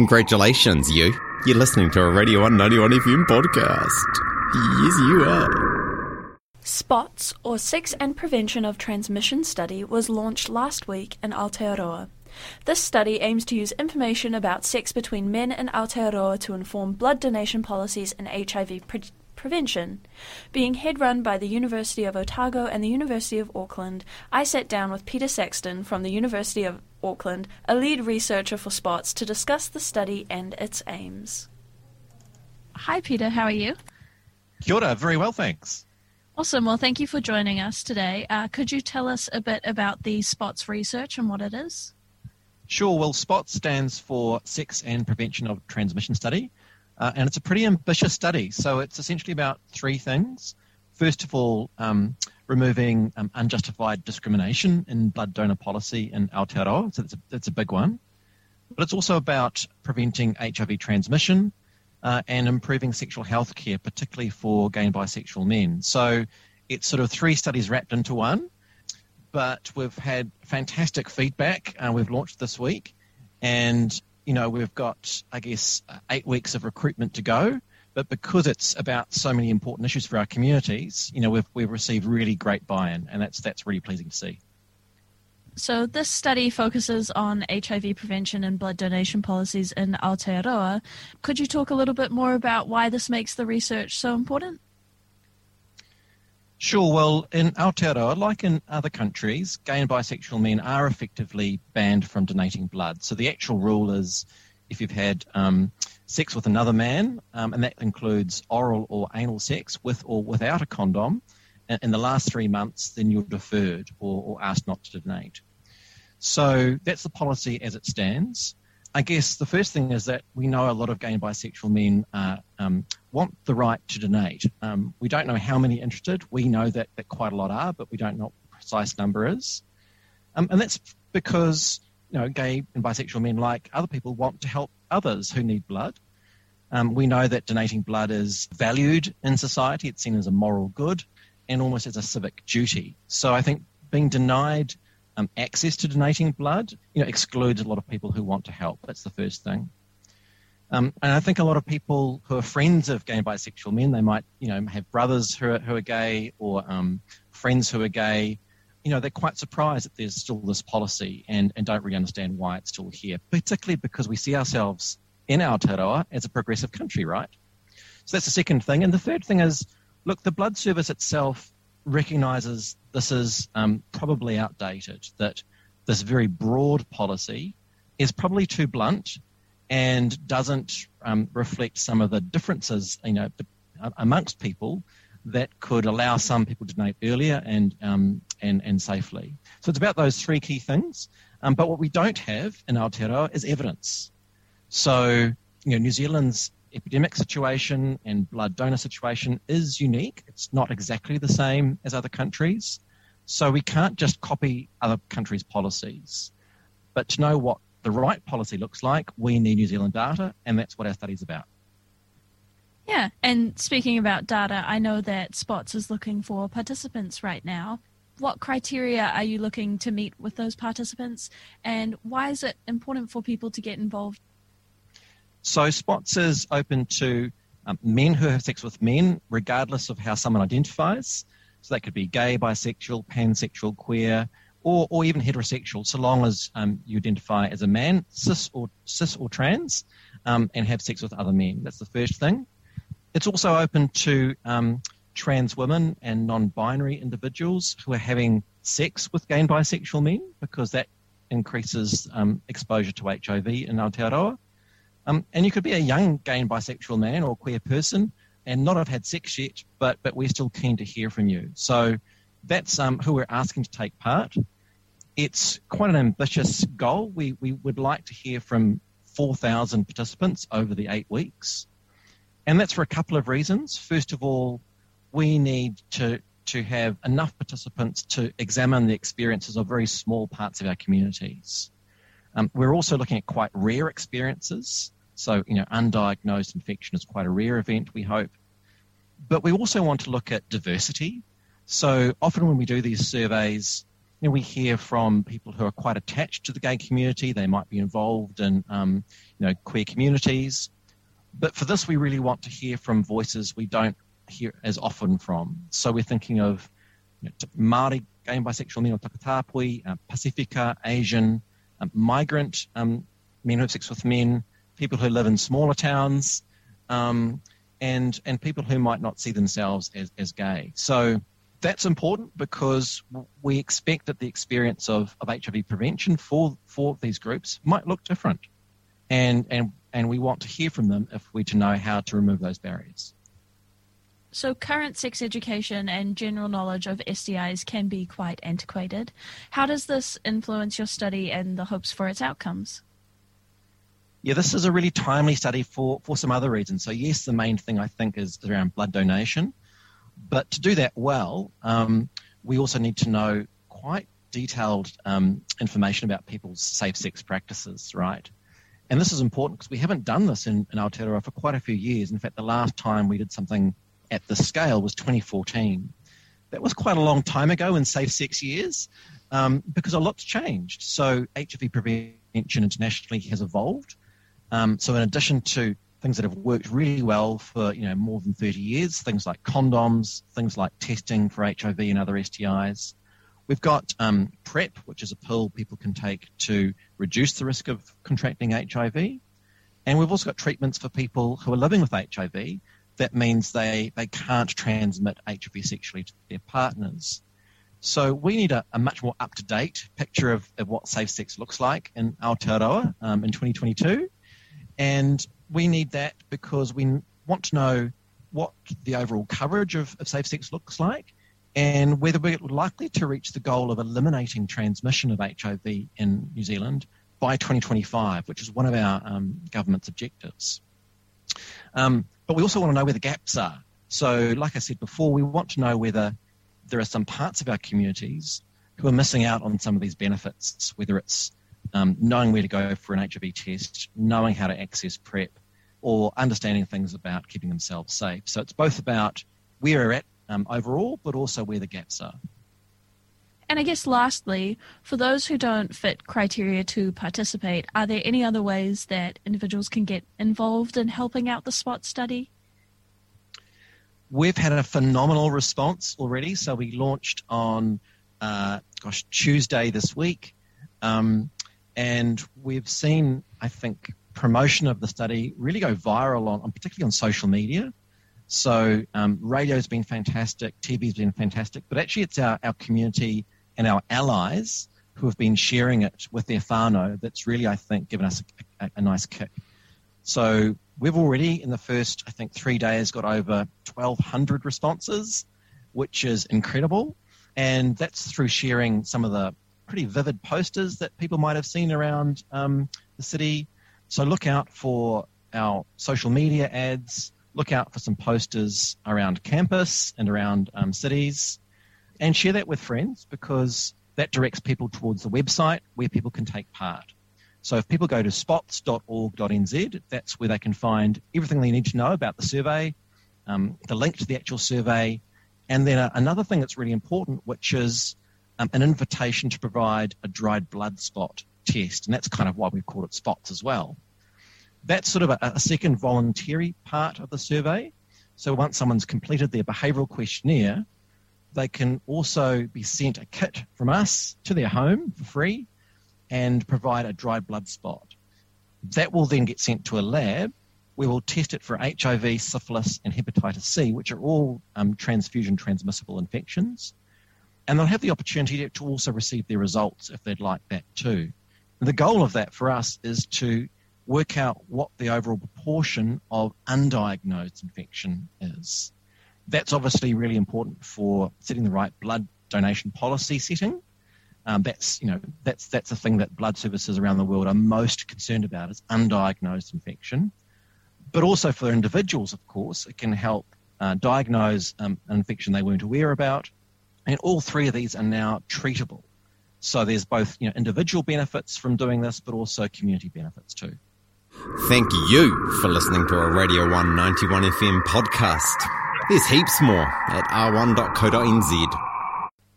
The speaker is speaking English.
Congratulations, you. You're listening to a Radio 191 FM podcast. Yes, you are. SPOTS, or Sex and Prevention of Transmission Study, was launched last week in Aotearoa. This study aims to use information about sex between men in Aotearoa to inform blood donation policies and HIV pre- prevention. Being head run by the University of Otago and the University of Auckland, I sat down with Peter Saxton from the University of Auckland, a lead researcher for SPOTS, to discuss the study and its aims. Hi, Peter, how are you? Kia ora, very well, thanks. Awesome. Well, thank you for joining us today. Uh, could you tell us a bit about the SPOTS research and what it is? Sure. Well, SPOTS stands for Sex and Prevention of Transmission Study. Uh, and it's a pretty ambitious study. So it's essentially about three things. First of all, um, removing um, unjustified discrimination in blood donor policy in Aotearoa. So that's a, that's a big one. But it's also about preventing HIV transmission uh, and improving sexual health care, particularly for gay and bisexual men. So it's sort of three studies wrapped into one. But we've had fantastic feedback. Uh, we've launched this week, and you know, we've got, I guess, eight weeks of recruitment to go. But because it's about so many important issues for our communities, you know, we've, we've received really great buy-in, and that's that's really pleasing to see. So this study focuses on HIV prevention and blood donation policies in Aotearoa. Could you talk a little bit more about why this makes the research so important? Sure. Well, in Aotearoa, like in other countries, gay and bisexual men are effectively banned from donating blood. So the actual rule is if you've had um, sex with another man, um, and that includes oral or anal sex with or without a condom, in the last three months, then you're deferred or, or asked not to donate. So that's the policy as it stands. I guess the first thing is that we know a lot of gay and bisexual men uh, um, want the right to donate. Um, we don't know how many interested. We know that, that quite a lot are, but we don't know what the precise number is. Um, and that's because you know gay and bisexual men, like other people, want to help others who need blood. Um, we know that donating blood is valued in society. It's seen as a moral good and almost as a civic duty. So I think being denied um, access to donating blood, you know, excludes a lot of people who want to help. That's the first thing. Um, and I think a lot of people who are friends of gay and bisexual men, they might, you know, have brothers who are, who are gay or um, friends who are gay. You know, they're quite surprised that there's still this policy and, and don't really understand why it's still here, particularly because we see ourselves in Aotearoa as a progressive country, right? So that's the second thing. And the third thing is, look, the blood service itself recognizes this is um, probably outdated, that this very broad policy is probably too blunt and doesn't um, reflect some of the differences, you know, amongst people that could allow some people to donate earlier and um, and and safely. So it's about those three key things. Um, but what we don't have in Aotearoa is evidence. So you know, New Zealand's epidemic situation and blood donor situation is unique. It's not exactly the same as other countries. So we can't just copy other countries' policies. But to know what the right policy looks like, we need New Zealand data, and that's what our study's about. Yeah, and speaking about data, I know that SPOTS is looking for participants right now. What criteria are you looking to meet with those participants, and why is it important for people to get involved so SPOTS is open to um, men who have sex with men, regardless of how someone identifies. So that could be gay, bisexual, pansexual, queer, or, or even heterosexual, so long as um, you identify as a man, cis or cis or trans, um, and have sex with other men. That's the first thing. It's also open to um, trans women and non-binary individuals who are having sex with gay and bisexual men, because that increases um, exposure to HIV in Aotearoa. Um, and you could be a young gay and bisexual man or queer person and not have had sex yet, but, but we're still keen to hear from you. So that's um, who we're asking to take part. It's quite an ambitious goal. We, we would like to hear from 4,000 participants over the eight weeks. And that's for a couple of reasons. First of all, we need to, to have enough participants to examine the experiences of very small parts of our communities. Um, we're also looking at quite rare experiences. So, you know, undiagnosed infection is quite a rare event, we hope. But we also want to look at diversity. So often when we do these surveys, you know, we hear from people who are quite attached to the gay community. They might be involved in, um, you know, queer communities. But for this, we really want to hear from voices we don't hear as often from. So we're thinking of you know, Māori, gay and bisexual men or Takatapui, uh, Pacifica, Asian, um, migrant um, men who have sex with men, people who live in smaller towns, um, and and people who might not see themselves as, as gay. So that's important because we expect that the experience of, of HIV prevention for, for these groups might look different. And, and, and we want to hear from them if we're to know how to remove those barriers. So, current sex education and general knowledge of STIs can be quite antiquated. How does this influence your study and the hopes for its outcomes? Yeah, this is a really timely study for, for some other reasons. So, yes, the main thing I think is around blood donation. But to do that well, um, we also need to know quite detailed um, information about people's safe sex practices, right? And this is important because we haven't done this in, in Aotearoa for quite a few years. In fact, the last time we did something at this scale was 2014. That was quite a long time ago in safe sex years um, because a lot's changed. So HIV prevention internationally has evolved. Um, so in addition to things that have worked really well for you know more than 30 years, things like condoms, things like testing for HIV and other STIs. We've got um, PrEP, which is a pill people can take to reduce the risk of contracting HIV. And we've also got treatments for people who are living with HIV. That means they, they can't transmit HIV sexually to their partners. So we need a, a much more up-to-date picture of, of what safe sex looks like in Aotearoa um, in 2022. And we need that because we want to know what the overall coverage of, of safe sex looks like and whether we're likely to reach the goal of eliminating transmission of HIV in New Zealand by 2025, which is one of our um, government's objectives. Um, but we also want to know where the gaps are. So, like I said before, we want to know whether there are some parts of our communities who are missing out on some of these benefits, whether it's um, knowing where to go for an HIV test, knowing how to access PrEP, or understanding things about keeping themselves safe. So it's both about where we're at um, overall, but also where the gaps are. And I guess lastly, for those who don't fit criteria to participate, are there any other ways that individuals can get involved in helping out the SPOT study? We've had a phenomenal response already. So we launched on, uh, gosh, Tuesday this week. Um, and we've seen, I think, promotion of the study really go viral on, particularly on social media. So um, radio's been fantastic, TV's been fantastic, but actually it's our, our community and our allies who have been sharing it with their whānau that's really, I think, given us a, a, a nice kick. So we've already, in the first, I think, three days, got over 1,200 responses, which is incredible. And that's through sharing some of the pretty vivid posters that people might have seen around um, the city. So look out for our social media ads. Look out for some posters around campus and around um, cities, and share that with friends because that directs people towards the website where people can take part. So if people go to spots.org.nz, that's where they can find everything they need to know about the survey, um, the link to the actual survey, and then uh, another thing that's really important, which is um, an invitation to provide a dried blood spot test, and that's kind of why we've called it spots as well. That's sort of a, a second voluntary part of the survey. So once someone's completed their behavioural questionnaire, they can also be sent a kit from us to their home for free and provide a dried blood spot. That will then get sent to a lab. We will test it for HIV, syphilis, and hepatitis C, which are all um, transfusion transmissible infections and they'll have the opportunity to also receive their results if they'd like that too. And the goal of that for us is to work out what the overall proportion of undiagnosed infection is. That's obviously really important for setting the right blood donation policy setting. Um, that's you know that's that's the thing that blood services around the world are most concerned about is undiagnosed infection, but also for individuals, of course, it can help uh, diagnose um, an infection they weren't aware about, and all three of these are now treatable. So there's both you know, individual benefits from doing this, but also community benefits too. Thank you for listening to a Radio 191 FM podcast. There's heaps more at r1.co.nz.